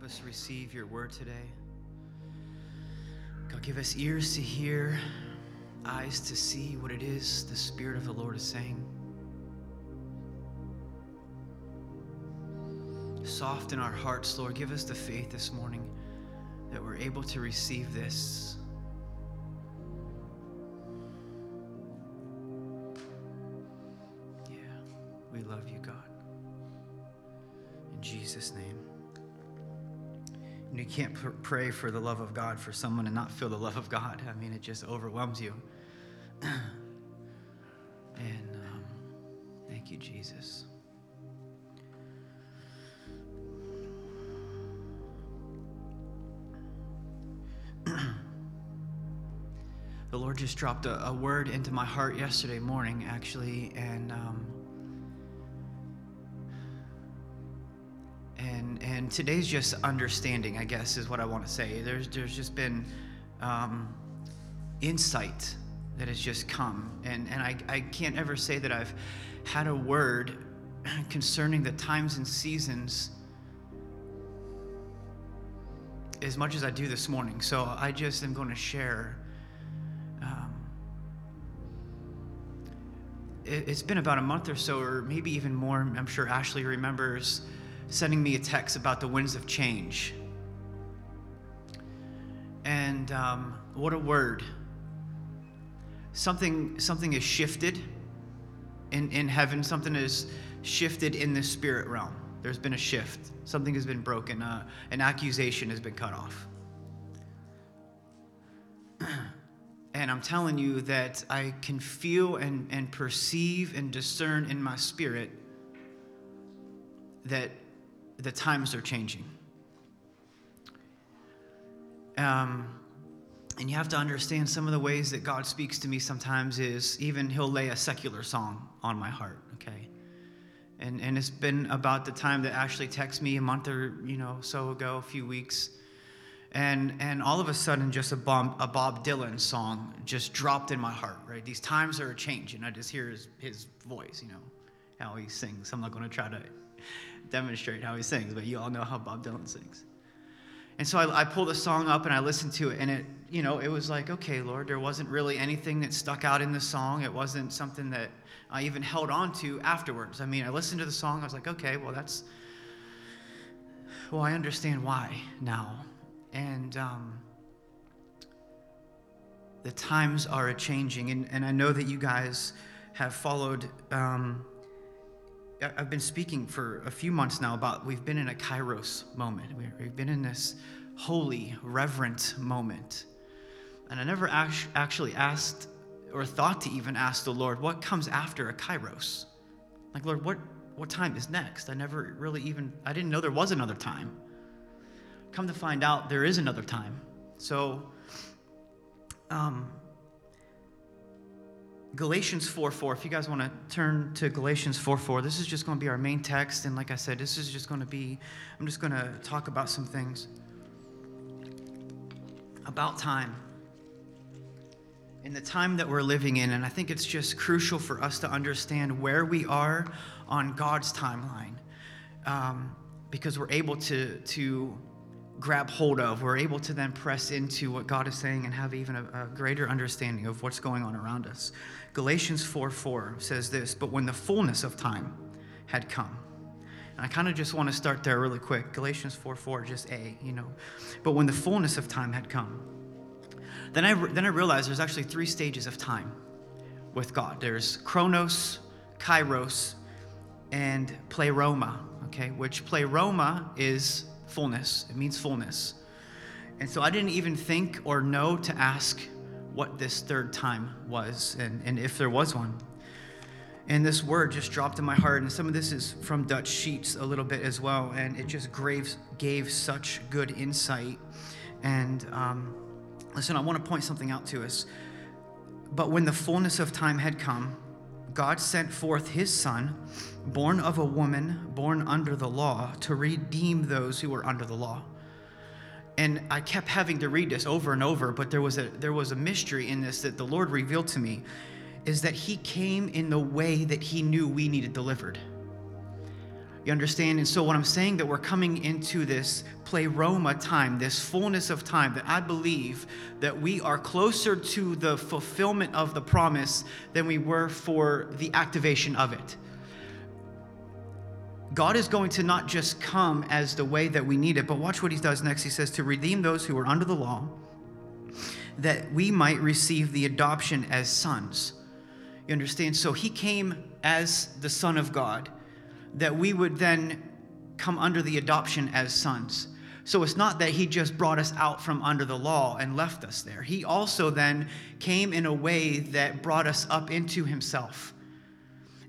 help us receive your word today. God, give us ears to hear, eyes to see what it is the Spirit of the Lord is saying. Soften our hearts, Lord. Give us the faith this morning that we're able to receive this. You can't pr- pray for the love of God for someone and not feel the love of God. I mean, it just overwhelms you. and um, thank you, Jesus. the Lord just dropped a, a, word into my heart yesterday morning, actually, and um, and today's just understanding, I guess, is what I want to say. There's there's just been um, insight that has just come, and and I I can't ever say that I've had a word concerning the times and seasons as much as I do this morning. So I just am going to share. Um, it, it's been about a month or so, or maybe even more. I'm sure Ashley remembers sending me a text about the winds of change. And um, what a word. Something, something is shifted in, in heaven, something is shifted in the spirit realm. There's been a shift. Something has been broken. Uh, an accusation has been cut off. and I'm telling you that I can feel and, and perceive and discern in my spirit that the times are changing. Um, and you have to understand some of the ways that God speaks to me sometimes is even He'll lay a secular song on my heart, okay? And, and it's been about the time that Ashley texted me a month or you know so ago, a few weeks, and and all of a sudden just a Bob, a Bob Dylan song just dropped in my heart. Right, these times are changing. I just hear his his voice, you know, how he sings. I'm not going to try to demonstrate how he sings, but you all know how Bob Dylan sings. And so I, I pulled the song up and I listened to it, and it, you know, it was like, okay, Lord, there wasn't really anything that stuck out in the song. It wasn't something that I even held on to afterwards. I mean, I listened to the song, I was like, okay, well, that's, well, I understand why now. And um, the times are a changing, and, and I know that you guys have followed. Um, I've been speaking for a few months now about we've been in a kairos moment. We've been in this holy, reverent moment. And I never actually asked or thought to even ask the Lord, what comes after a kairos? Like, Lord, what, what time is next? I never really even, I didn't know there was another time. Come to find out, there is another time. So, um, Galatians 4 4. If you guys want to turn to Galatians 4 4, this is just going to be our main text. And like I said, this is just going to be, I'm just going to talk about some things about time in the time that we're living in. And I think it's just crucial for us to understand where we are on God's timeline um, because we're able to, to grab hold of. We're able to then press into what God is saying and have even a, a greater understanding of what's going on around us. Galatians 4 4 says this, but when the fullness of time had come, and I kind of just want to start there really quick. Galatians 4 4, just A, you know. But when the fullness of time had come, then I, then I realized there's actually three stages of time with God there's chronos, kairos, and pleroma, okay? Which pleroma is fullness, it means fullness. And so I didn't even think or know to ask what this third time was and, and if there was one. And this word just dropped in my heart, and some of this is from Dutch Sheets a little bit as well, and it just gave, gave such good insight. And um, listen, I want to point something out to us. But when the fullness of time had come, God sent forth his son, born of a woman, born under the law, to redeem those who were under the law and I kept having to read this over and over, but there was a there was a mystery in this that the Lord revealed to me is that he came in the way that he knew we needed delivered. You understand? And so, what I'm saying that we're coming into this pleroma time, this fullness of time, that I believe that we are closer to the fulfillment of the promise than we were for the activation of it. God is going to not just come as the way that we need it, but watch what he does next. He says, To redeem those who are under the law, that we might receive the adoption as sons. You understand? So he came as the Son of God, that we would then come under the adoption as sons. So it's not that he just brought us out from under the law and left us there. He also then came in a way that brought us up into himself.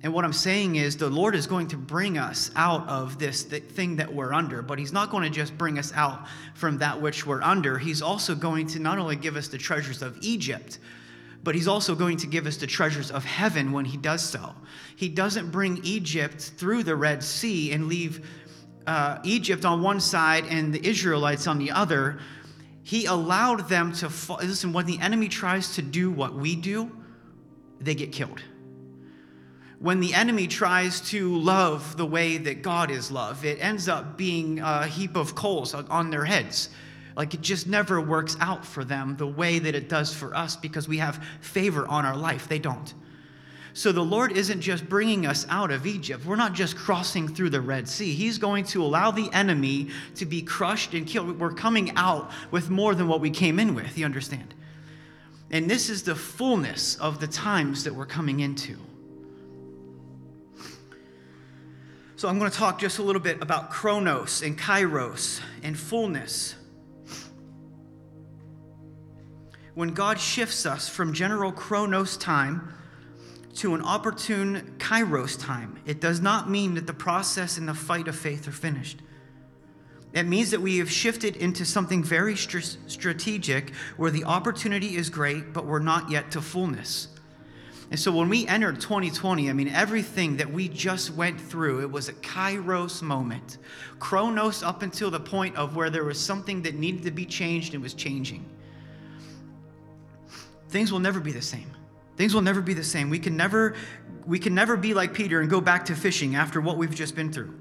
And what I'm saying is, the Lord is going to bring us out of this thing that we're under, but He's not going to just bring us out from that which we're under. He's also going to not only give us the treasures of Egypt, but He's also going to give us the treasures of heaven when He does so. He doesn't bring Egypt through the Red Sea and leave uh, Egypt on one side and the Israelites on the other. He allowed them to fall. Listen, when the enemy tries to do what we do, they get killed when the enemy tries to love the way that God is love, it ends up being a heap of coals on their heads. Like it just never works out for them the way that it does for us because we have favor on our life. They don't. So the Lord isn't just bringing us out of Egypt. We're not just crossing through the Red Sea. He's going to allow the enemy to be crushed and killed. We're coming out with more than what we came in with, you understand? And this is the fullness of the times that we're coming into. So I'm going to talk just a little bit about chronos and kairos and fullness. When God shifts us from general chronos time to an opportune kairos time, it does not mean that the process and the fight of faith are finished. It means that we have shifted into something very strategic where the opportunity is great, but we're not yet to fullness. And so when we entered 2020, I mean, everything that we just went through, it was a kairos moment. Chronos up until the point of where there was something that needed to be changed and was changing. Things will never be the same. Things will never be the same. We can never, we can never be like Peter and go back to fishing after what we've just been through.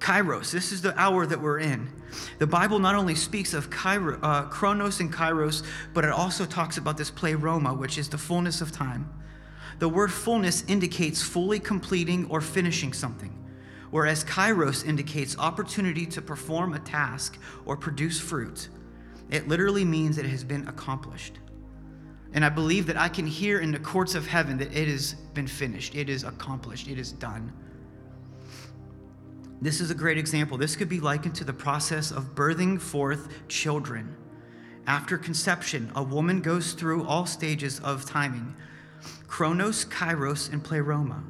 Kairos, this is the hour that we're in. The Bible not only speaks of Kairos, uh, Chronos and Kairos, but it also talks about this pleroma, which is the fullness of time. The word fullness indicates fully completing or finishing something, whereas kairos indicates opportunity to perform a task or produce fruit. It literally means it has been accomplished. And I believe that I can hear in the courts of heaven that it has been finished, it is accomplished, it is done. This is a great example. This could be likened to the process of birthing forth children. After conception, a woman goes through all stages of timing Chronos, Kairos, and Pleroma.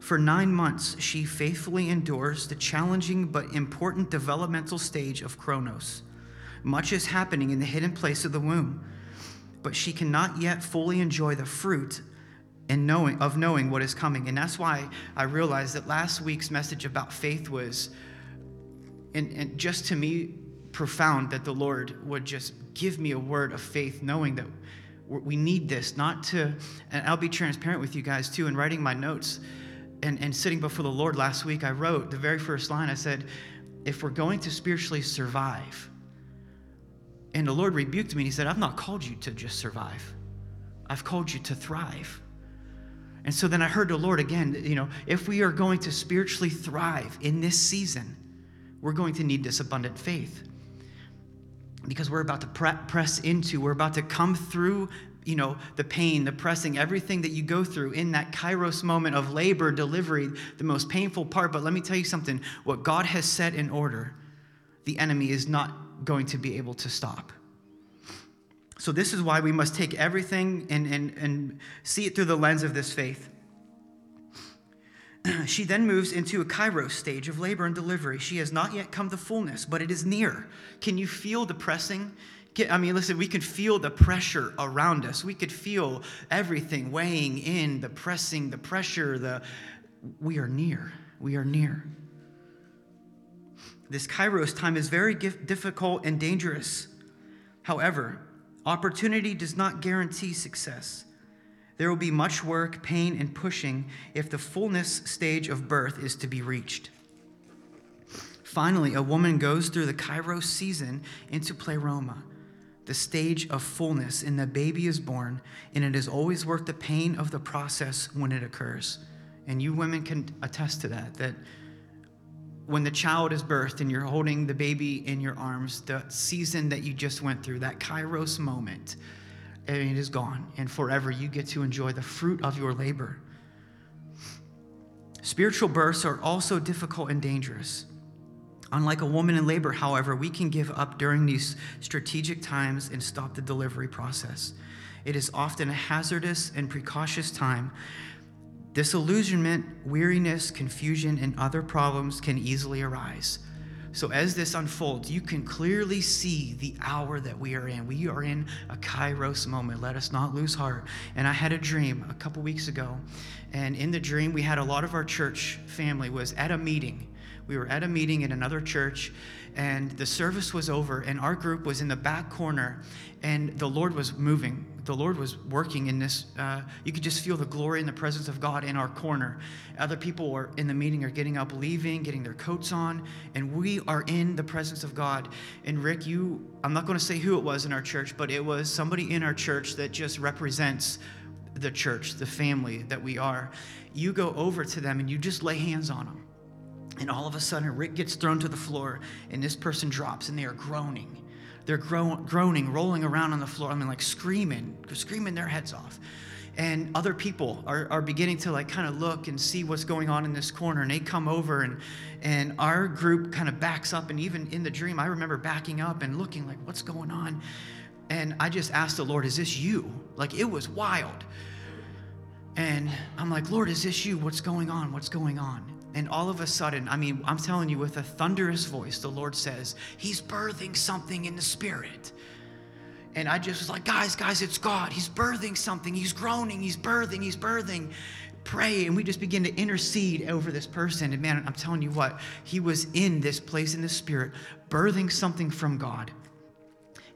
For nine months, she faithfully endures the challenging but important developmental stage of Chronos. Much is happening in the hidden place of the womb, but she cannot yet fully enjoy the fruit and knowing of knowing what is coming. And that's why I realized that last week's message about faith was, and, and just to me, profound that the Lord would just give me a word of faith, knowing that we need this, not to, and I'll be transparent with you guys too. In writing my notes and, and sitting before the Lord last week, I wrote the very first line I said, if we're going to spiritually survive, and the Lord rebuked me and He said, I've not called you to just survive, I've called you to thrive. And so then I heard the Lord again, you know, if we are going to spiritually thrive in this season, we're going to need this abundant faith because we're about to pre- press into, we're about to come through, you know, the pain, the pressing, everything that you go through in that kairos moment of labor, delivery, the most painful part. But let me tell you something what God has set in order, the enemy is not going to be able to stop. So, this is why we must take everything and, and, and see it through the lens of this faith. she then moves into a kairos stage of labor and delivery. She has not yet come to fullness, but it is near. Can you feel the pressing? I mean, listen, we can feel the pressure around us. We could feel everything weighing in, the pressing, the pressure, the we are near. We are near. This kairos time is very difficult and dangerous. However, opportunity does not guarantee success. There will be much work, pain, and pushing if the fullness stage of birth is to be reached. Finally, a woman goes through the Kairos season into pleroma, the stage of fullness, and the baby is born, and it is always worth the pain of the process when it occurs. And you women can attest to that, that when the child is birthed and you're holding the baby in your arms, the season that you just went through, that kairos moment, it is gone. And forever you get to enjoy the fruit of your labor. Spiritual births are also difficult and dangerous. Unlike a woman in labor, however, we can give up during these strategic times and stop the delivery process. It is often a hazardous and precautious time Disillusionment, weariness, confusion, and other problems can easily arise. So, as this unfolds, you can clearly see the hour that we are in. We are in a kairos moment. Let us not lose heart. And I had a dream a couple weeks ago. And in the dream, we had a lot of our church family was at a meeting. We were at a meeting in another church, and the service was over, and our group was in the back corner, and the Lord was moving. The Lord was working in this. Uh, you could just feel the glory and the presence of God in our corner. Other people are in the meeting are getting up, leaving, getting their coats on, and we are in the presence of God. And Rick, you, I'm not going to say who it was in our church, but it was somebody in our church that just represents the church, the family that we are. You go over to them and you just lay hands on them. And all of a sudden, Rick gets thrown to the floor, and this person drops, and they are groaning they're groaning, rolling around on the floor. I mean, like screaming, screaming their heads off. And other people are, are beginning to like kind of look and see what's going on in this corner. And they come over, and, and our group kind of backs up. And even in the dream, I remember backing up and looking like, what's going on? And I just asked the Lord, is this you? Like, it was wild. And I'm like, Lord, is this you? What's going on? What's going on? And all of a sudden, I mean, I'm telling you, with a thunderous voice, the Lord says, He's birthing something in the spirit. And I just was like, guys, guys, it's God. He's birthing something. He's groaning. He's birthing. He's birthing. Pray. And we just begin to intercede over this person. And man, I'm telling you what, he was in this place in the spirit, birthing something from God.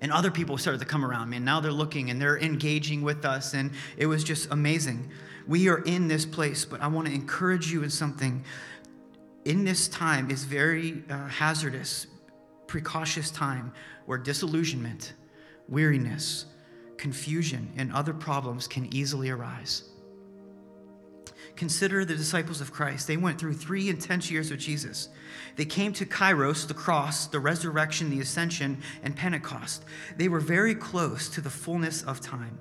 And other people started to come around me. And now they're looking and they're engaging with us. And it was just amazing. We are in this place, but I want to encourage you in something. In this time is very uh, hazardous, precautious time where disillusionment, weariness, confusion, and other problems can easily arise. Consider the disciples of Christ. They went through three intense years with Jesus. They came to Kairos, the cross, the resurrection, the ascension, and Pentecost. They were very close to the fullness of time.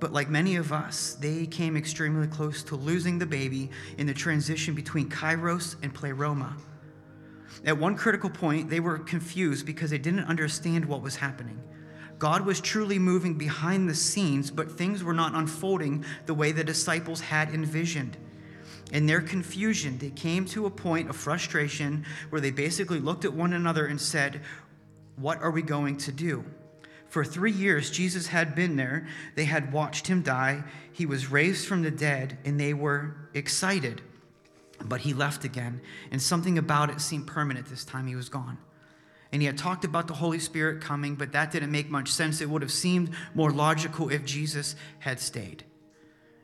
But like many of us, they came extremely close to losing the baby in the transition between Kairos and Pleroma. At one critical point, they were confused because they didn't understand what was happening. God was truly moving behind the scenes, but things were not unfolding the way the disciples had envisioned. In their confusion, they came to a point of frustration where they basically looked at one another and said, What are we going to do? For three years, Jesus had been there. They had watched him die. He was raised from the dead, and they were excited. But he left again, and something about it seemed permanent this time. He was gone. And he had talked about the Holy Spirit coming, but that didn't make much sense. It would have seemed more logical if Jesus had stayed.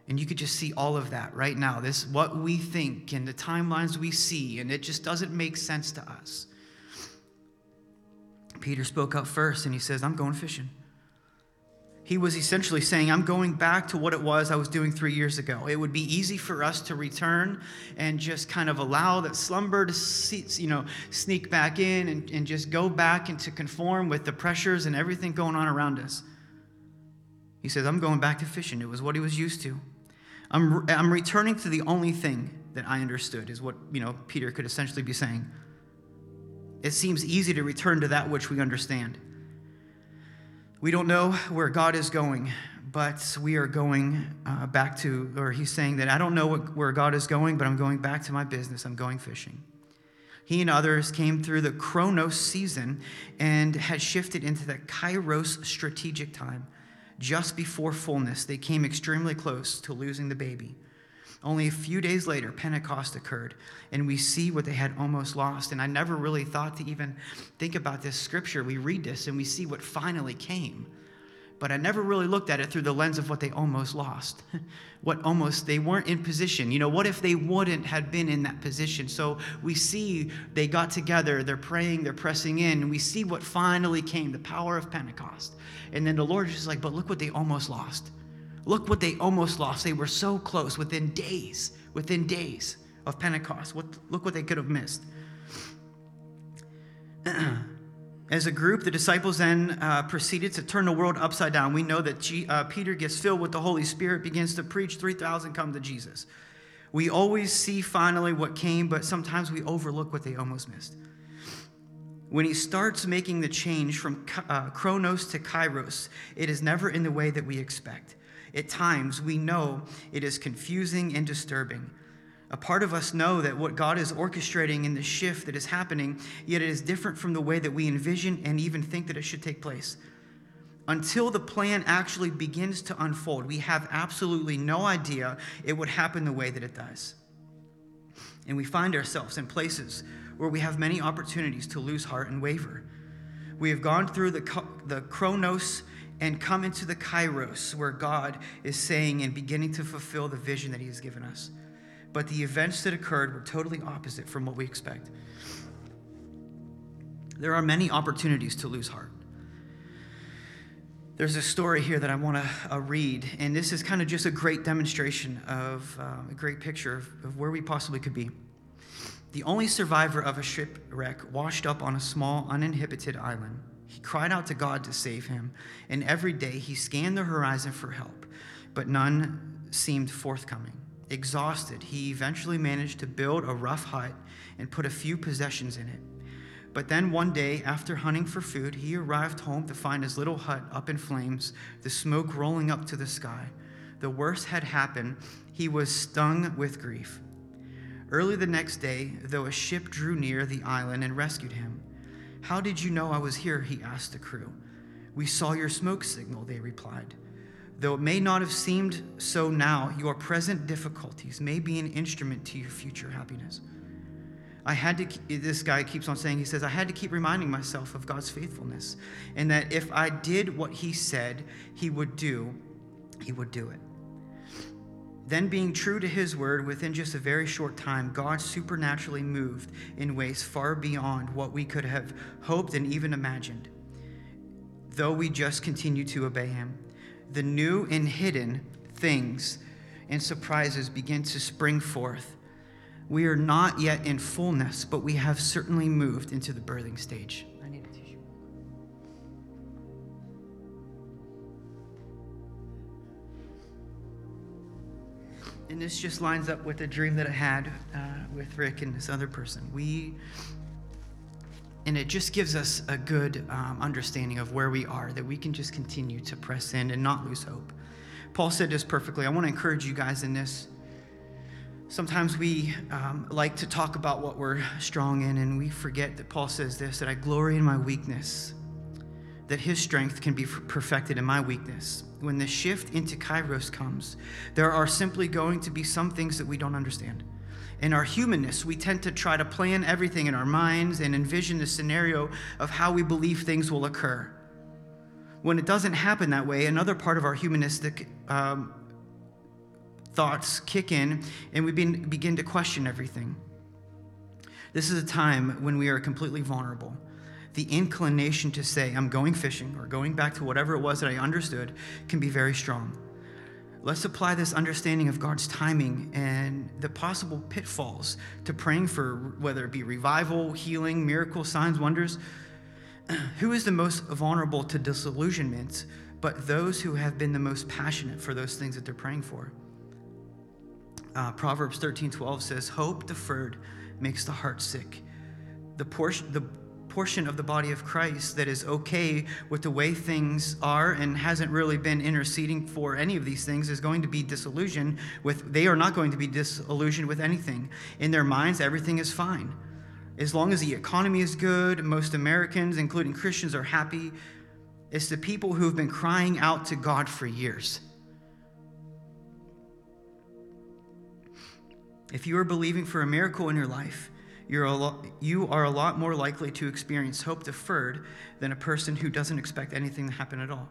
And you could just see all of that right now. This what we think and the timelines we see, and it just doesn't make sense to us. Peter spoke up first and he says, I'm going fishing. He was essentially saying, I'm going back to what it was I was doing three years ago. It would be easy for us to return and just kind of allow that slumber to see, you know, sneak back in and, and just go back and to conform with the pressures and everything going on around us. He says, I'm going back to fishing. It was what he was used to. I'm, I'm returning to the only thing that I understood, is what, you know, Peter could essentially be saying it seems easy to return to that which we understand. We don't know where God is going, but we are going uh, back to, or he's saying that I don't know what, where God is going, but I'm going back to my business. I'm going fishing. He and others came through the Chronos season and had shifted into the Kairos strategic time. Just before fullness, they came extremely close to losing the baby. Only a few days later, Pentecost occurred, and we see what they had almost lost. And I never really thought to even think about this scripture. We read this and we see what finally came. but I never really looked at it through the lens of what they almost lost. what almost they weren't in position. You know, what if they wouldn't had been in that position? So we see they got together, they're praying, they're pressing in, and we see what finally came, the power of Pentecost. And then the Lord is like, but look what they almost lost. Look what they almost lost. They were so close within days, within days of Pentecost. What, look what they could have missed. As a group, the disciples then uh, proceeded to turn the world upside down. We know that G, uh, Peter gets filled with the Holy Spirit, begins to preach, 3,000 come to Jesus. We always see finally what came, but sometimes we overlook what they almost missed. When he starts making the change from uh, chronos to kairos, it is never in the way that we expect. At times, we know it is confusing and disturbing. A part of us know that what God is orchestrating in the shift that is happening, yet it is different from the way that we envision and even think that it should take place. Until the plan actually begins to unfold, we have absolutely no idea it would happen the way that it does. And we find ourselves in places where we have many opportunities to lose heart and waver. We have gone through the, the chronos and come into the kairos, where God is saying and beginning to fulfill the vision that He has given us but the events that occurred were totally opposite from what we expect. There are many opportunities to lose heart. There's a story here that I want to uh, read, and this is kind of just a great demonstration of uh, a great picture of, of where we possibly could be. The only survivor of a shipwreck washed up on a small, uninhabited island. He cried out to God to save him, and every day he scanned the horizon for help, but none seemed forthcoming. Exhausted, he eventually managed to build a rough hut and put a few possessions in it. But then one day, after hunting for food, he arrived home to find his little hut up in flames, the smoke rolling up to the sky. The worst had happened. He was stung with grief. Early the next day, though a ship drew near the island and rescued him. How did you know I was here? He asked the crew. We saw your smoke signal, they replied. Though it may not have seemed so now, your present difficulties may be an instrument to your future happiness. I had to, this guy keeps on saying, he says, I had to keep reminding myself of God's faithfulness and that if I did what he said he would do, he would do it. Then, being true to his word, within just a very short time, God supernaturally moved in ways far beyond what we could have hoped and even imagined, though we just continue to obey him the new and hidden things and surprises begin to spring forth. We are not yet in fullness, but we have certainly moved into the birthing stage. And this just lines up with a dream that I had uh, with Rick and this other person. We and it just gives us a good um, understanding of where we are, that we can just continue to press in and not lose hope. Paul said this perfectly. I want to encourage you guys in this. Sometimes we um, like to talk about what we're strong in, and we forget that Paul says this that I glory in my weakness, that his strength can be perfected in my weakness. When the shift into Kairos comes, there are simply going to be some things that we don't understand in our humanness, we tend to try to plan everything in our minds and envision the scenario of how we believe things will occur. When it doesn't happen that way, another part of our humanistic um, thoughts kick in and we begin to question everything. This is a time when we are completely vulnerable. The inclination to say, I'm going fishing or going back to whatever it was that I understood, can be very strong. Let's apply this understanding of God's timing and the possible pitfalls to praying for whether it be revival, healing, miracles, signs, wonders. Who is the most vulnerable to disillusionment but those who have been the most passionate for those things that they're praying for? Uh, Proverbs 13 12 says, Hope deferred makes the heart sick. The portion, the portion of the body of Christ that is okay with the way things are and hasn't really been interceding for any of these things is going to be disillusioned with, they are not going to be disillusioned with anything. In their minds, everything is fine. As long as the economy is good, most Americans, including Christians, are happy. It's the people who've been crying out to God for years. If you are believing for a miracle in your life, you're a lot, you are a lot more likely to experience hope deferred than a person who doesn't expect anything to happen at all.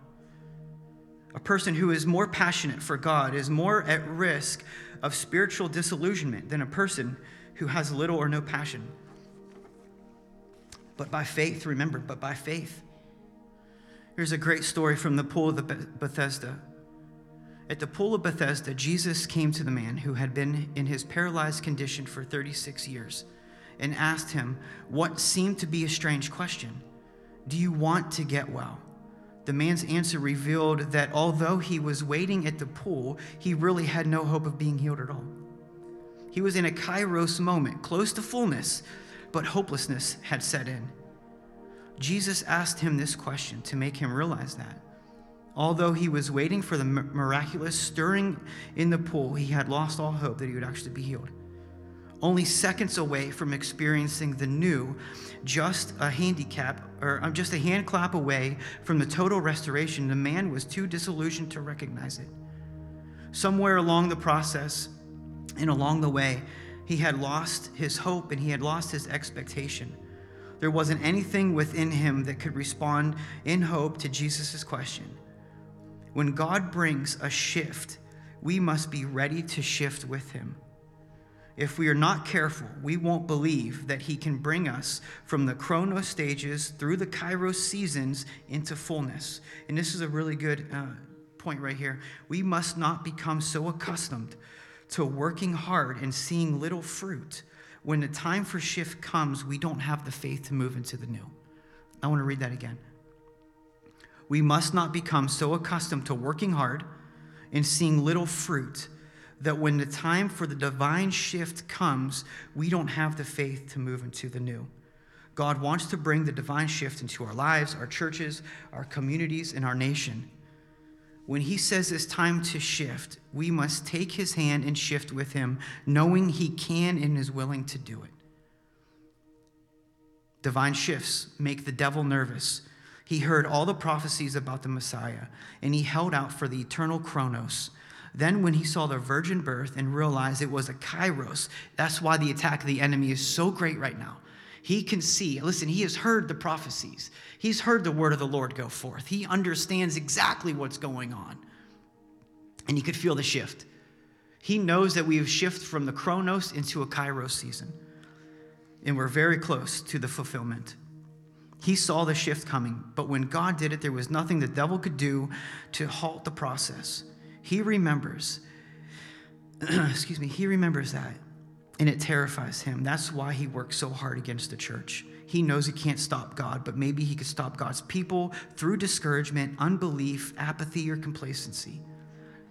A person who is more passionate for God is more at risk of spiritual disillusionment than a person who has little or no passion. But by faith, remember, but by faith. Here's a great story from the pool of the Bethesda. At the pool of Bethesda, Jesus came to the man who had been in his paralyzed condition for 36 years and asked him what seemed to be a strange question Do you want to get well? The man's answer revealed that although he was waiting at the pool, he really had no hope of being healed at all. He was in a kairos moment, close to fullness, but hopelessness had set in. Jesus asked him this question to make him realize that. Although he was waiting for the miraculous stirring in the pool, he had lost all hope that he would actually be healed only seconds away from experiencing the new, just a handicap or uh, just a hand clap away from the total restoration, the man was too disillusioned to recognize it. Somewhere along the process and along the way, he had lost his hope and he had lost his expectation. There wasn't anything within him that could respond in hope to Jesus' question. When God brings a shift, we must be ready to shift with him. If we are not careful, we won't believe that He can bring us from the chronos stages through the kairos seasons into fullness. And this is a really good uh, point right here. We must not become so accustomed to working hard and seeing little fruit. When the time for shift comes, we don't have the faith to move into the new. I want to read that again. We must not become so accustomed to working hard and seeing little fruit that when the time for the divine shift comes, we don't have the faith to move into the new. God wants to bring the divine shift into our lives, our churches, our communities, and our nation. When he says it's time to shift, we must take his hand and shift with him, knowing he can and is willing to do it. Divine shifts make the devil nervous. He heard all the prophecies about the Messiah, and he held out for the eternal chronos then, when he saw the virgin birth and realized it was a kairos, that's why the attack of the enemy is so great right now. He can see, listen, he has heard the prophecies, he's heard the word of the Lord go forth. He understands exactly what's going on. And he could feel the shift. He knows that we've shifted from the chronos into a kairos season. And we're very close to the fulfillment. He saw the shift coming, but when God did it, there was nothing the devil could do to halt the process. He remembers, excuse me, he remembers that and it terrifies him. That's why he works so hard against the church. He knows he can't stop God, but maybe he could stop God's people through discouragement, unbelief, apathy, or complacency.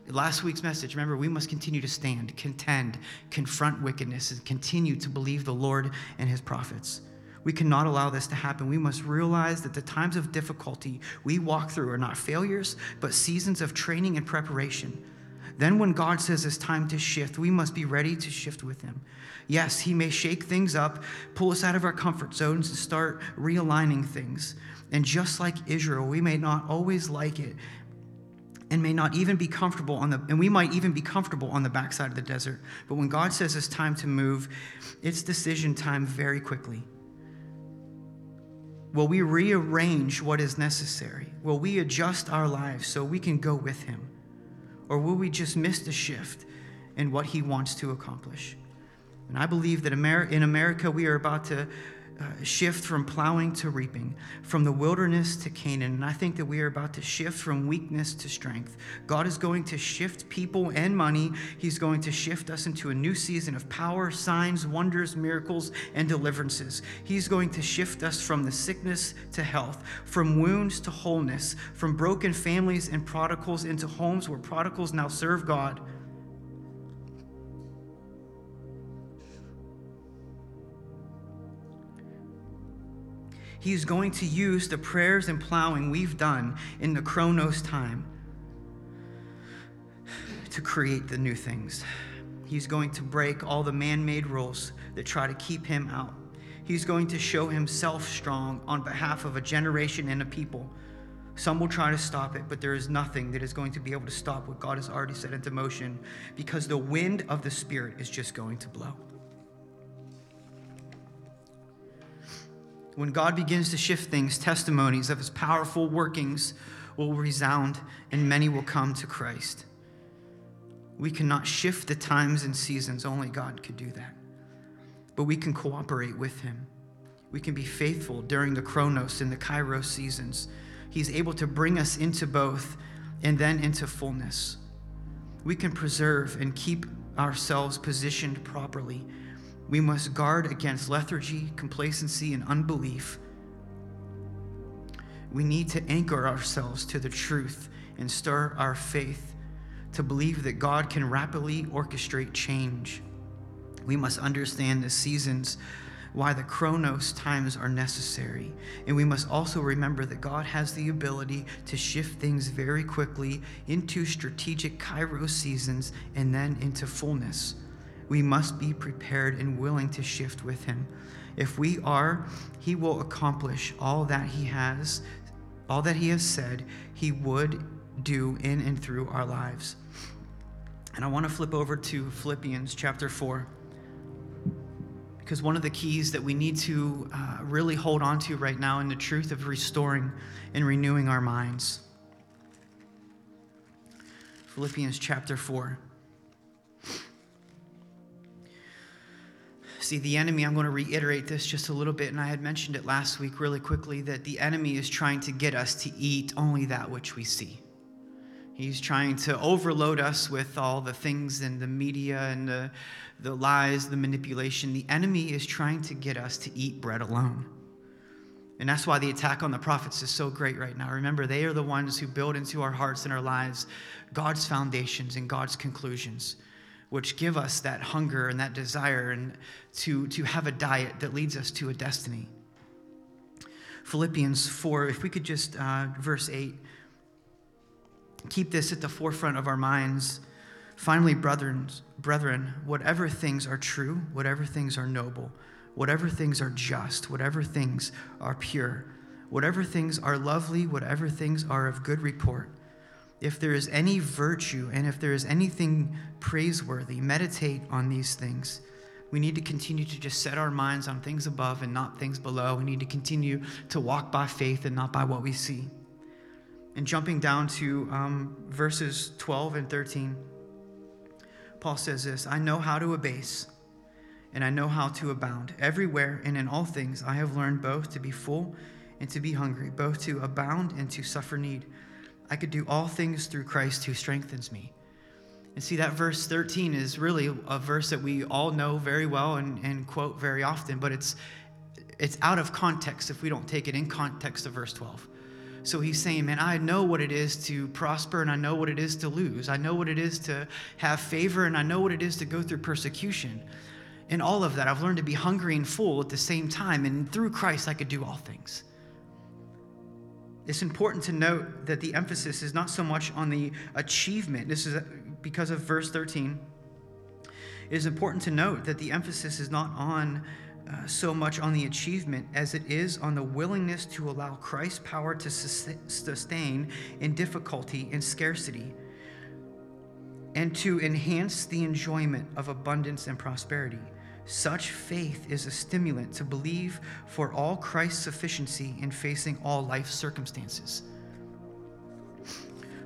Last week's message, remember, we must continue to stand, contend, confront wickedness, and continue to believe the Lord and his prophets. We cannot allow this to happen. We must realize that the times of difficulty we walk through are not failures, but seasons of training and preparation. Then, when God says it's time to shift, we must be ready to shift with Him. Yes, He may shake things up, pull us out of our comfort zones, and start realigning things. And just like Israel, we may not always like it and may not even be comfortable on the and we might even be comfortable on the backside of the desert but when god says it's time to move it's decision time very quickly Will we rearrange what is necessary? Will we adjust our lives so we can go with Him? Or will we just miss the shift in what He wants to accomplish? And I believe that in America, we are about to uh, shift from plowing to reaping, from the wilderness to Canaan. And I think that we are about to shift from weakness to strength. God is going to shift people and money. He's going to shift us into a new season of power, signs, wonders, miracles, and deliverances. He's going to shift us from the sickness to health, from wounds to wholeness, from broken families and prodigals into homes where prodigals now serve God. He's going to use the prayers and plowing we've done in the Chronos time to create the new things. He's going to break all the man made rules that try to keep him out. He's going to show himself strong on behalf of a generation and a people. Some will try to stop it, but there is nothing that is going to be able to stop what God has already set into motion because the wind of the Spirit is just going to blow. When God begins to shift things, testimonies of his powerful workings will resound and many will come to Christ. We cannot shift the times and seasons, only God could do that. But we can cooperate with Him. We can be faithful during the Chronos and the Kairos seasons. He's able to bring us into both and then into fullness. We can preserve and keep ourselves positioned properly. We must guard against lethargy, complacency, and unbelief. We need to anchor ourselves to the truth and stir our faith to believe that God can rapidly orchestrate change. We must understand the seasons, why the chronos times are necessary. And we must also remember that God has the ability to shift things very quickly into strategic kairos seasons and then into fullness. We must be prepared and willing to shift with Him. If we are, He will accomplish all that He has, all that He has said He would do in and through our lives. And I want to flip over to Philippians chapter 4. Because one of the keys that we need to uh, really hold on to right now in the truth of restoring and renewing our minds. Philippians chapter 4. See, the enemy, I'm going to reiterate this just a little bit, and I had mentioned it last week really quickly that the enemy is trying to get us to eat only that which we see. He's trying to overload us with all the things and the media and the, the lies, the manipulation. The enemy is trying to get us to eat bread alone. And that's why the attack on the prophets is so great right now. Remember, they are the ones who build into our hearts and our lives God's foundations and God's conclusions, which give us that hunger and that desire and to, to have a diet that leads us to a destiny. Philippians 4, if we could just, uh, verse 8 keep this at the forefront of our minds. Finally, brethren, brethren, whatever things are true, whatever things are noble, whatever things are just, whatever things are pure, whatever things are lovely, whatever things are of good report, if there is any virtue and if there is anything praiseworthy, meditate on these things. We need to continue to just set our minds on things above and not things below. We need to continue to walk by faith and not by what we see. And jumping down to um, verses 12 and 13, Paul says this I know how to abase, and I know how to abound. Everywhere and in all things, I have learned both to be full and to be hungry, both to abound and to suffer need. I could do all things through Christ who strengthens me. And see, that verse 13 is really a verse that we all know very well and, and quote very often, but it's, it's out of context if we don't take it in context of verse 12. So he's saying, Man, I know what it is to prosper and I know what it is to lose. I know what it is to have favor and I know what it is to go through persecution. In all of that, I've learned to be hungry and full at the same time. And through Christ, I could do all things. It's important to note that the emphasis is not so much on the achievement. This is because of verse 13. It is important to note that the emphasis is not on uh, so much on the achievement as it is on the willingness to allow Christ's power to sustain in difficulty and scarcity, and to enhance the enjoyment of abundance and prosperity. Such faith is a stimulant to believe for all Christ's sufficiency in facing all life circumstances.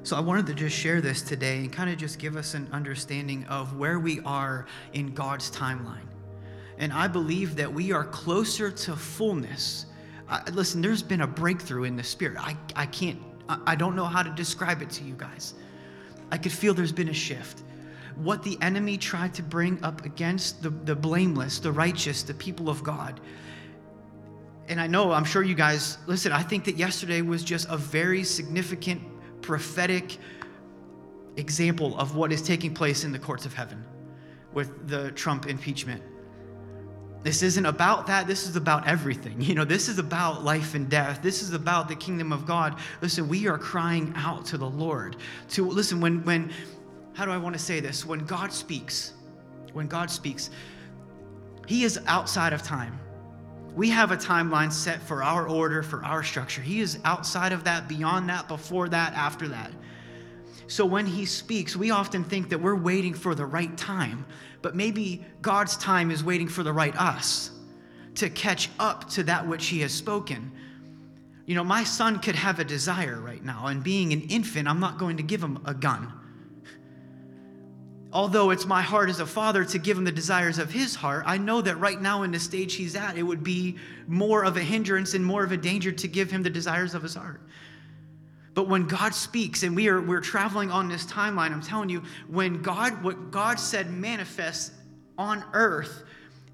So, I wanted to just share this today and kind of just give us an understanding of where we are in God's timeline. And I believe that we are closer to fullness. Uh, listen, there's been a breakthrough in the spirit. I, I can't, I, I don't know how to describe it to you guys. I could feel there's been a shift. What the enemy tried to bring up against the, the blameless, the righteous, the people of God. And I know, I'm sure you guys, listen, I think that yesterday was just a very significant prophetic example of what is taking place in the courts of heaven with the Trump impeachment. This isn't about that. This is about everything. You know, this is about life and death. This is about the kingdom of God. Listen, we are crying out to the Lord. To listen, when when how do I want to say this? When God speaks, when God speaks, He is outside of time. We have a timeline set for our order, for our structure. He is outside of that, beyond that, before that, after that. So when he speaks, we often think that we're waiting for the right time, but maybe God's time is waiting for the right us to catch up to that which he has spoken. You know, my son could have a desire right now, and being an infant, I'm not going to give him a gun. Although it's my heart as a father to give him the desires of his heart, I know that right now in the stage he's at, it would be more of a hindrance and more of a danger to give him the desires of his heart. But when God speaks and we are we're traveling on this timeline, I'm telling you, when God what God said manifests on earth,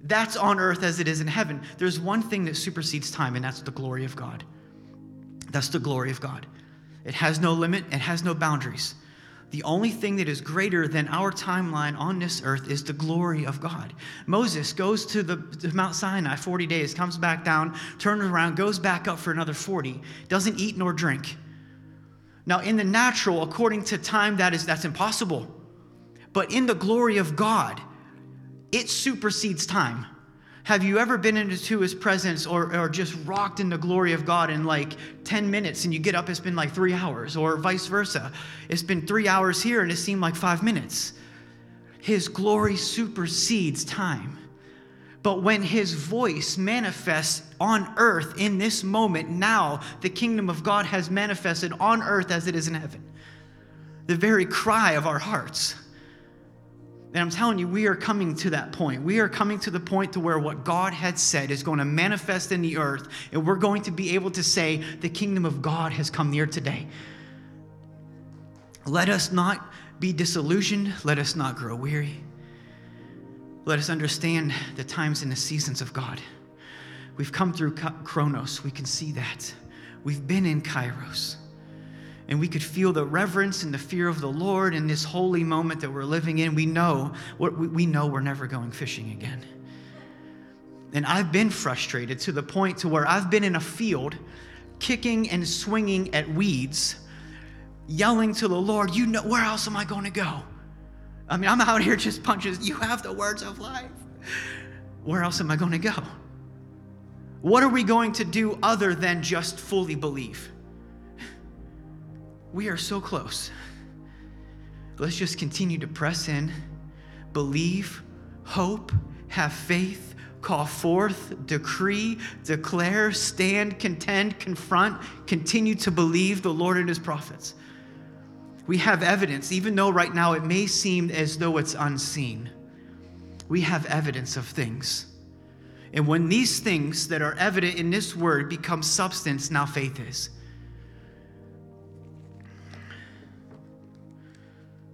that's on earth as it is in heaven. There's one thing that supersedes time, and that's the glory of God. That's the glory of God. It has no limit, it has no boundaries. The only thing that is greater than our timeline on this earth is the glory of God. Moses goes to the to Mount Sinai 40 days, comes back down, turns around, goes back up for another 40, doesn't eat nor drink. Now, in the natural, according to time, that is that's impossible. But in the glory of God, it supersedes time. Have you ever been into his presence or, or just rocked in the glory of God in like 10 minutes and you get up, it's been like three hours, or vice versa? It's been three hours here and it seemed like five minutes. His glory supersedes time. But when his voice manifests on earth in this moment, now the kingdom of God has manifested on earth as it is in heaven. The very cry of our hearts. And I'm telling you, we are coming to that point. We are coming to the point to where what God had said is going to manifest in the earth, and we're going to be able to say, the kingdom of God has come near today. Let us not be disillusioned. Let us not grow weary. Let us understand the times and the seasons of God. We've come through Chronos, we can see that. We've been in Kairos. And we could feel the reverence and the fear of the Lord in this holy moment that we're living in. We know we know we're never going fishing again. And I've been frustrated to the point to where I've been in a field kicking and swinging at weeds, yelling to the Lord, "You know where else am I going to go?" I mean, I'm out here just punches. You have the words of life. Where else am I going to go? What are we going to do other than just fully believe? We are so close. Let's just continue to press in, believe, hope, have faith, call forth, decree, declare, stand, contend, confront, continue to believe the Lord and his prophets. We have evidence, even though right now it may seem as though it's unseen. We have evidence of things. And when these things that are evident in this word become substance, now faith is.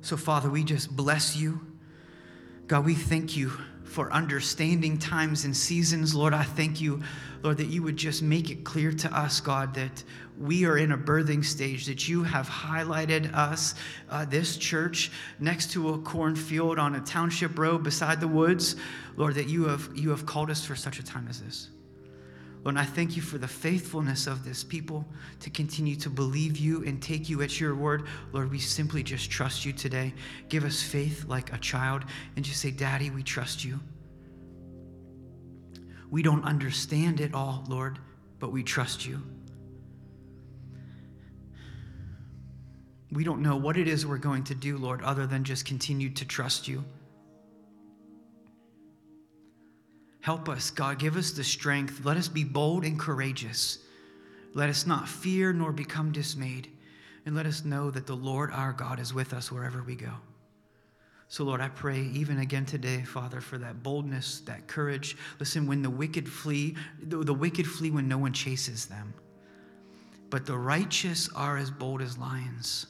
So, Father, we just bless you. God, we thank you for understanding times and seasons. Lord, I thank you, Lord, that you would just make it clear to us, God, that we are in a birthing stage, that you have highlighted us, uh, this church, next to a cornfield on a township road beside the woods. Lord, that you have, you have called us for such a time as this. Lord, I thank you for the faithfulness of this people to continue to believe you and take you at your word. Lord, we simply just trust you today. Give us faith like a child and just say, Daddy, we trust you. We don't understand it all, Lord, but we trust you. We don't know what it is we're going to do, Lord, other than just continue to trust you. Help us, God. Give us the strength. Let us be bold and courageous. Let us not fear nor become dismayed. And let us know that the Lord our God is with us wherever we go. So, Lord, I pray even again today, Father, for that boldness, that courage. Listen, when the wicked flee, the, the wicked flee when no one chases them. But the righteous are as bold as lions.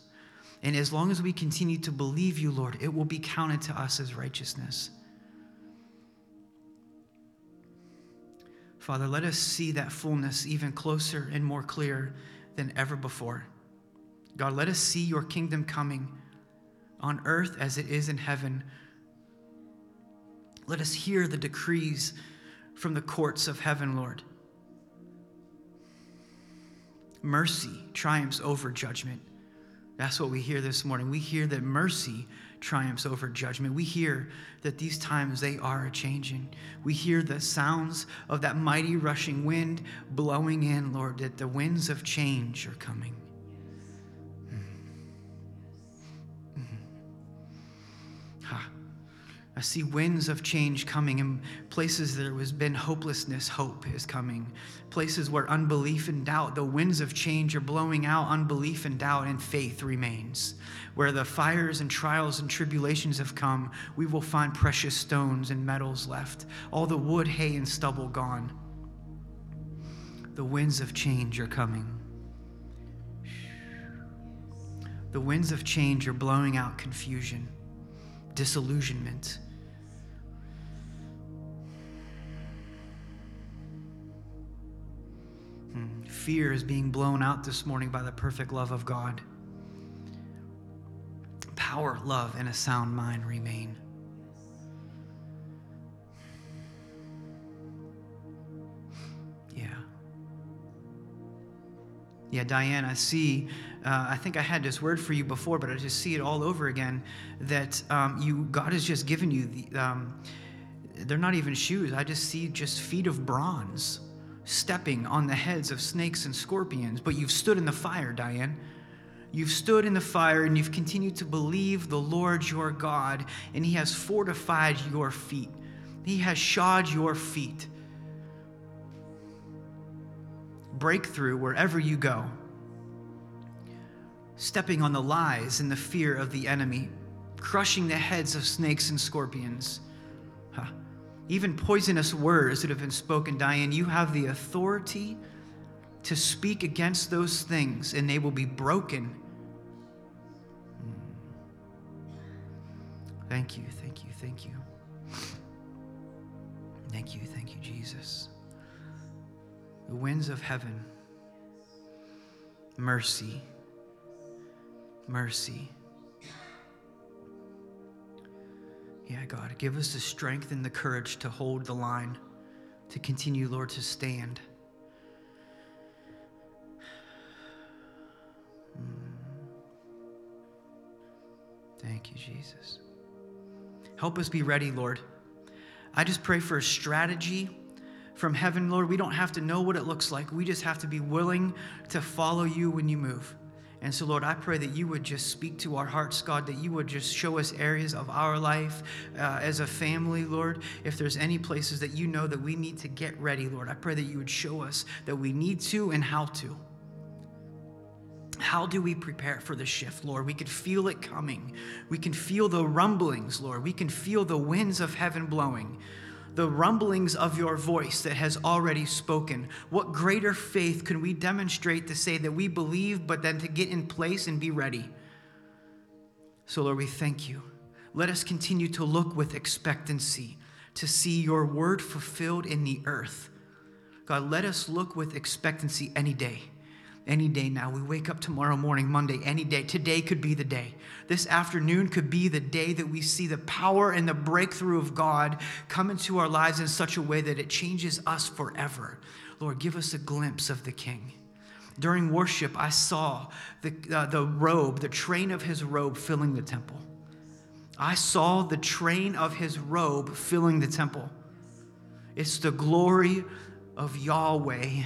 And as long as we continue to believe you, Lord, it will be counted to us as righteousness. Father, let us see that fullness even closer and more clear than ever before. God, let us see your kingdom coming on earth as it is in heaven. Let us hear the decrees from the courts of heaven, Lord. Mercy triumphs over judgment. That's what we hear this morning. We hear that mercy triumphs over judgment. We hear that these times they are changing. We hear the sounds of that mighty rushing wind blowing in, Lord, that the winds of change are coming. I see winds of change coming in places there has been hopelessness, hope is coming. Places where unbelief and doubt, the winds of change are blowing out, unbelief and doubt, and faith remains. Where the fires and trials and tribulations have come, we will find precious stones and metals left, all the wood, hay, and stubble gone. The winds of change are coming. The winds of change are blowing out confusion, disillusionment Fear is being blown out this morning by the perfect love of God. Power, love, and a sound mind remain. Yeah. Yeah, Diane, I see. Uh, I think I had this word for you before, but I just see it all over again. That um, you, God has just given you the. Um, they're not even shoes. I just see just feet of bronze stepping on the heads of snakes and scorpions, but you've stood in the fire, Diane. You've stood in the fire and you've continued to believe the Lord your God, and He has fortified your feet. He has shod your feet. Breakthrough wherever you go. Stepping on the lies and the fear of the enemy, crushing the heads of snakes and scorpions. Even poisonous words that have been spoken, Diane, you have the authority to speak against those things and they will be broken. Hmm. Thank you, thank you, thank you. Thank you, thank you, Jesus. The winds of heaven, mercy, mercy Yeah, God, give us the strength and the courage to hold the line, to continue, Lord, to stand. Hmm. Thank you, Jesus. Help us be ready, Lord. I just pray for a strategy from heaven, Lord. We don't have to know what it looks like. We just have to be willing to follow you when you move. And so, Lord, I pray that you would just speak to our hearts, God, that you would just show us areas of our life uh, as a family, Lord. If there's any places that you know that we need to get ready, Lord, I pray that you would show us that we need to and how to. How do we prepare for the shift, Lord? We could feel it coming. We can feel the rumblings, Lord. We can feel the winds of heaven blowing the rumblings of your voice that has already spoken. What greater faith can we demonstrate to say that we believe, but then to get in place and be ready? So, Lord, we thank you. Let us continue to look with expectancy to see your word fulfilled in the earth. God, let us look with expectancy any day any day now. We wake up tomorrow morning, Monday, any day. Today could be the day. This afternoon could be the day that we see the power and the breakthrough of God come into our lives in such a way that it changes us forever. Lord, give us a glimpse of the King. During worship, I saw the, uh, the robe, the train of his robe filling the temple. I saw the train of his robe filling the temple. It's the glory of Yahweh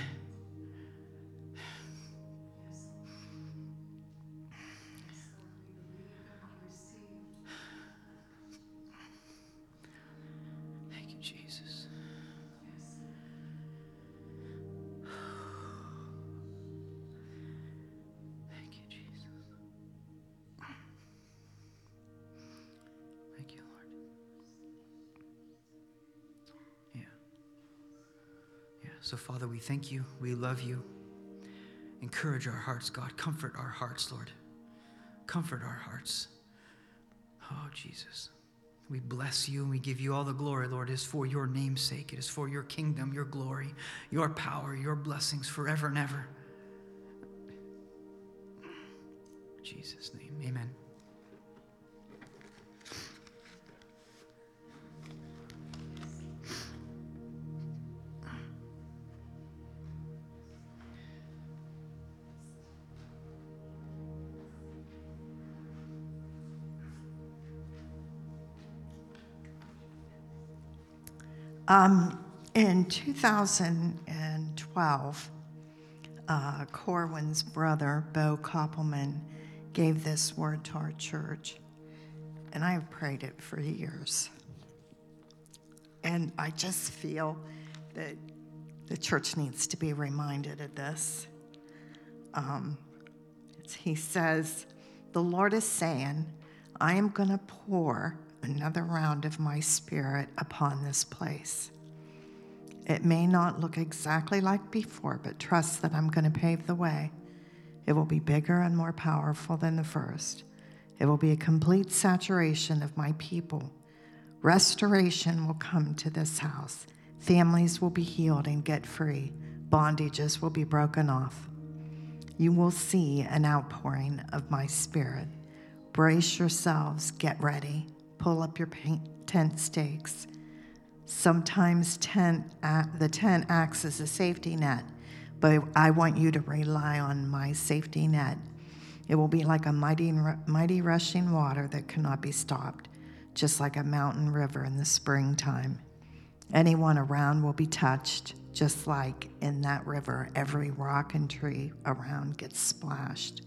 So, Father, we thank you. We love you. Encourage our hearts, God. Comfort our hearts, Lord. Comfort our hearts. Oh, Jesus. We bless you and we give you all the glory, Lord. It is for your name's sake. It is for your kingdom, your glory, your power, your blessings forever and ever. In Jesus' name, amen. Um, in 2012, uh, Corwin's brother, Bo Koppelman, gave this word to our church, and I have prayed it for years. And I just feel that the church needs to be reminded of this. Um, he says, The Lord is saying, I am going to pour another round of my spirit upon this place. It may not look exactly like before, but trust that I'm going to pave the way. It will be bigger and more powerful than the first. It will be a complete saturation of my people. Restoration will come to this house. Families will be healed and get free. Bondages will be broken off. You will see an outpouring of my spirit. Brace yourselves, get ready, pull up your tent stakes. Sometimes tent, the tent acts as a safety net, but I want you to rely on my safety net. It will be like a mighty, mighty rushing water that cannot be stopped, just like a mountain river in the springtime. Anyone around will be touched, just like in that river, every rock and tree around gets splashed.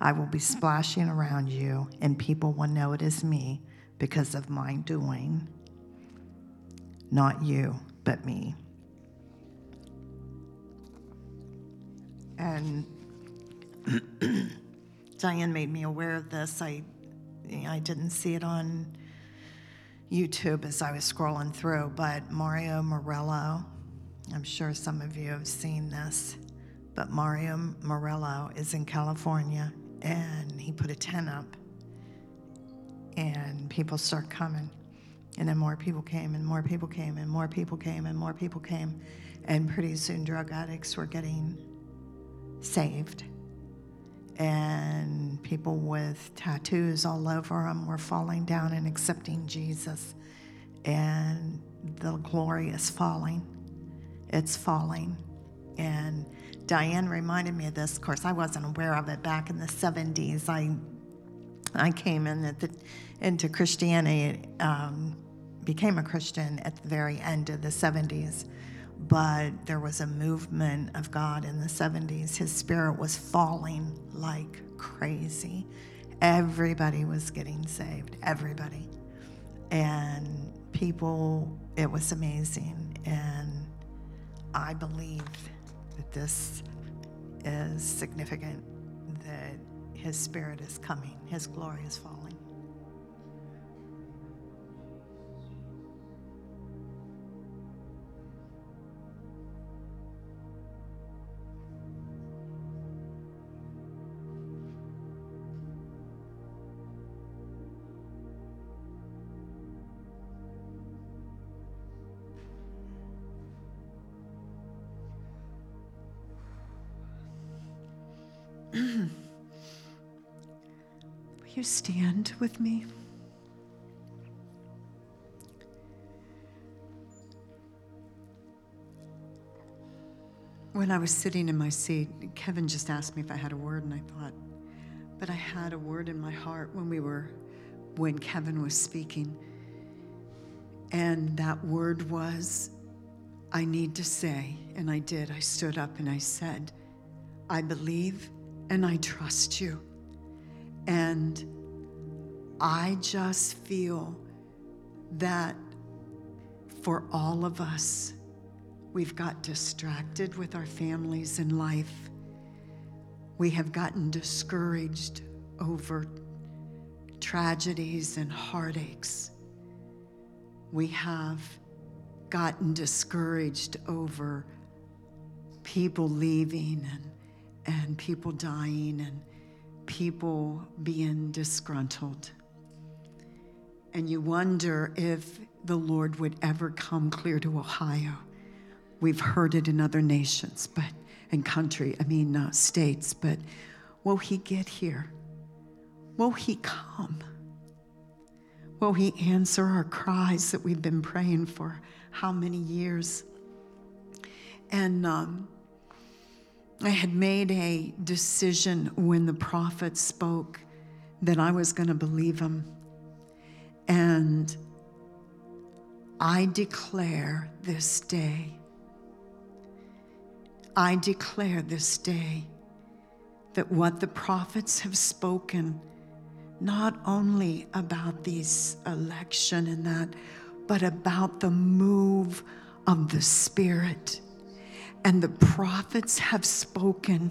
I will be splashing around you, and people will know it is me because of my doing. Not you, but me. And Diane made me aware of this. I, I didn't see it on YouTube as I was scrolling through, but Mario Murillo, I'm sure some of you have seen this, but Mario Murillo is in California and he put a tent up and people start coming. And then more people came, and more people came, and more people came, and more people came. And pretty soon, drug addicts were getting saved. And people with tattoos all over them were falling down and accepting Jesus. And the glory is falling. It's falling. And Diane reminded me of this. Of course, I wasn't aware of it back in the 70s. I I came in the, into Christianity, um, became a Christian at the very end of the 70s. But there was a movement of God in the 70s. His spirit was falling like crazy. Everybody was getting saved, everybody. And people, it was amazing. And I believe that this is significant, that his spirit is coming, his glory is falling. You stand with me? When I was sitting in my seat, Kevin just asked me if I had a word, and I thought, but I had a word in my heart when we were, when Kevin was speaking. And that word was, I need to say, and I did. I stood up and I said, I believe and I trust you. And I just feel that for all of us, we've got distracted with our families and life. We have gotten discouraged over tragedies and heartaches. We have gotten discouraged over people leaving and, and people dying and people being disgruntled. And you wonder if the Lord would ever come clear to Ohio. We've heard it in other nations, but and country, I mean uh, states, but will he get here? Will he come? Will he answer our cries that we've been praying for how many years? And um, I had made a decision when the prophet spoke that I was going to believe him. And I declare this day, I declare this day that what the prophets have spoken, not only about this election and that, but about the move of the Spirit. And the prophets have spoken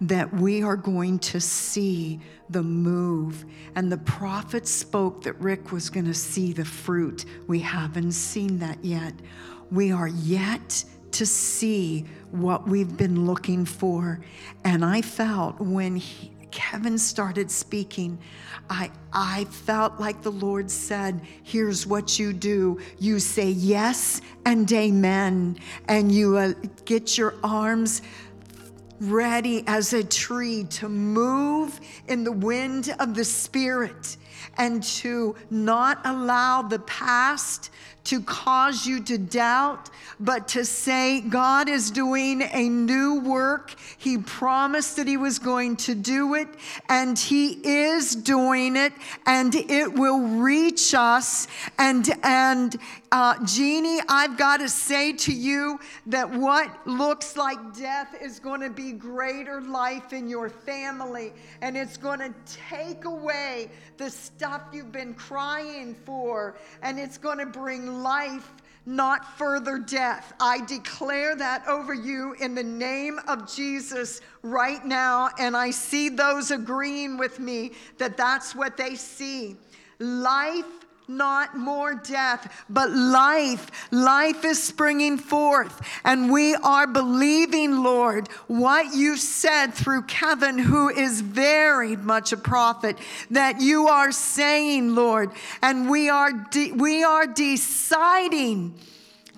that we are going to see the move. And the prophet spoke that Rick was going to see the fruit. We haven't seen that yet. We are yet to see what we've been looking for. And I felt when he, Kevin started speaking, I, I felt like the Lord said, Here's what you do. You say yes and amen, and you uh, get your arms ready as a tree to move in the wind of the Spirit and to not allow the past to cause you to doubt, but to say, God is doing a new work. He promised that He was going to do it, and He is doing it, and it will reach us. And, and uh, Jeannie, I've got to say to you that what looks like death is going to be greater life in your family, and it's going to take away the stuff you've been crying for, and it's going to bring life, not further death. I declare that over you in the name of Jesus right now, and I see those agreeing with me that that's what they see. Life not more death, but life. Life is springing forth. And we are believing, Lord, what you said through Kevin, who is very much a prophet, that you are saying, Lord. And we are, de- we are deciding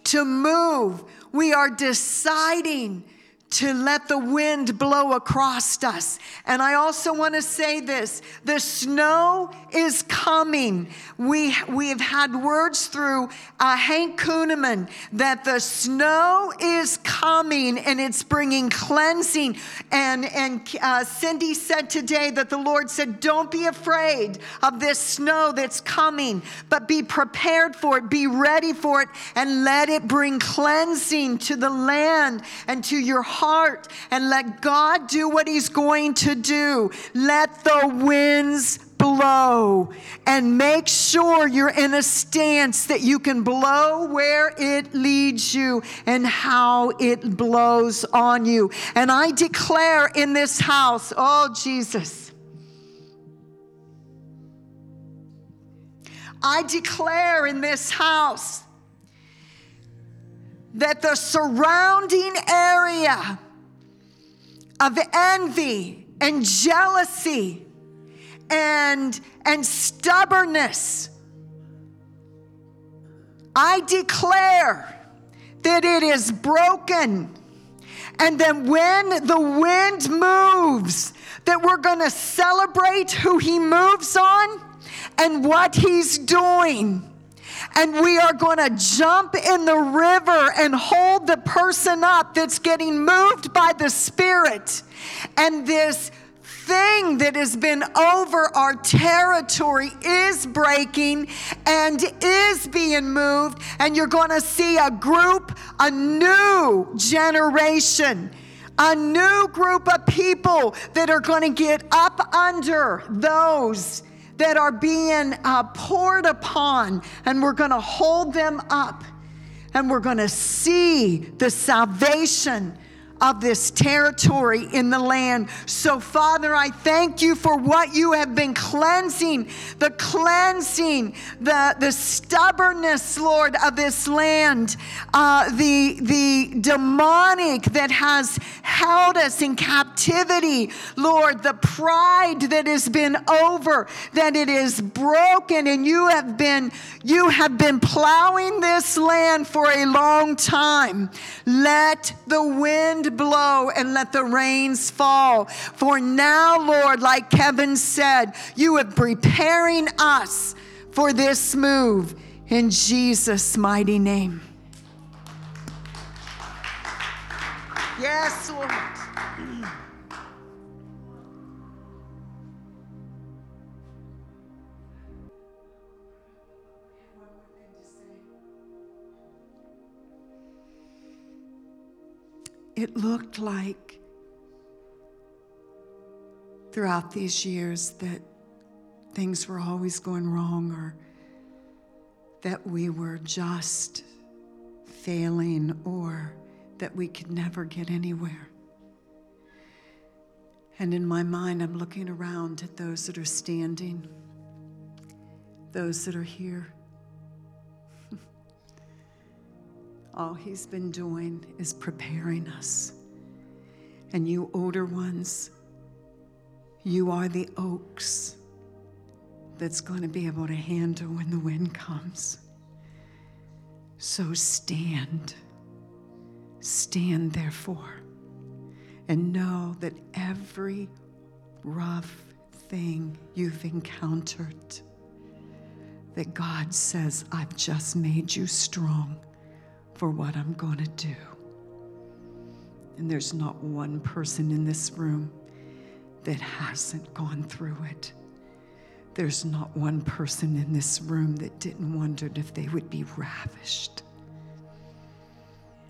to move. We are deciding to let the wind blow across us. And I also want to say this the snow is coming. We, we have had words through uh, Hank Kunneman that the snow is coming and it's bringing cleansing. And, and uh, Cindy said today that the Lord said, Don't be afraid of this snow that's coming, but be prepared for it, be ready for it, and let it bring cleansing to the land and to your heart heart and let God do what He's going to do. Let the winds blow and make sure you're in a stance that you can blow where it leads you and how it blows on you. And I declare in this house, oh Jesus. I declare in this house that the surrounding area of envy and jealousy and, and stubbornness, I declare that it is broken. And then when the wind moves, that we're going to celebrate who he moves on and what he's doing and we are going to jump in the river and hold the person up that's getting moved by the Spirit. And this thing that has been over our territory is breaking and is being moved. And you're going to see a group, a new generation a new group of people that are going to get up under those that are being uh, poured upon, and we're going to hold them up, and we're going to see the salvation of this territory in the land. So, Father, I thank you for what you have been cleansing, the cleansing, the, the stubbornness, Lord, of this land, uh, the, the demonic that has held us in captivity, Lord, the pride that has been over, that it is broken, and you have been, you have been plowing this land for a long time. Let the blow and let the rains fall. For now, Lord, like Kevin said, you are preparing us for this move in Jesus' mighty name. Yes, Lord. It looked like throughout these years that things were always going wrong or that we were just failing or that we could never get anywhere. And in my mind, I'm looking around at those that are standing, those that are here. All he's been doing is preparing us. And you older ones, you are the oaks that's going to be able to handle when the wind comes. So stand. Stand, therefore, and know that every rough thing you've encountered, that God says, I've just made you strong for what I'm going to do. And there's not one person in this room that hasn't gone through it. There's not one person in this room that didn't wonder if they would be ravished.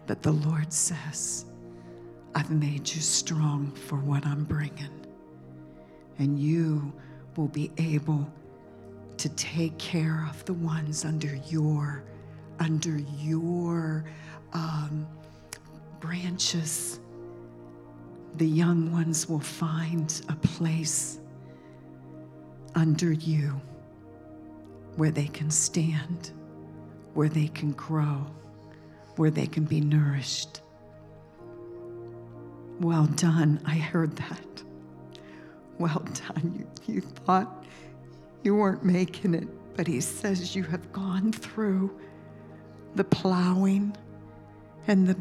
But the Lord says, I've made you strong for what I'm bringing. And you will be able to take care of the ones under your under your um, branches. The young ones will find a place under you where they can stand, where they can grow, where they can be nourished. Well done. I heard that. Well done. You, you thought you weren't making it, but he says you have gone through the plowing and the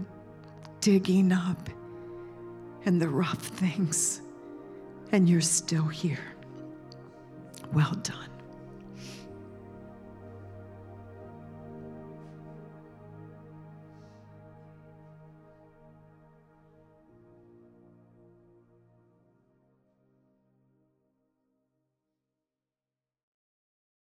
digging up and the rough things, and you're still here. Well done.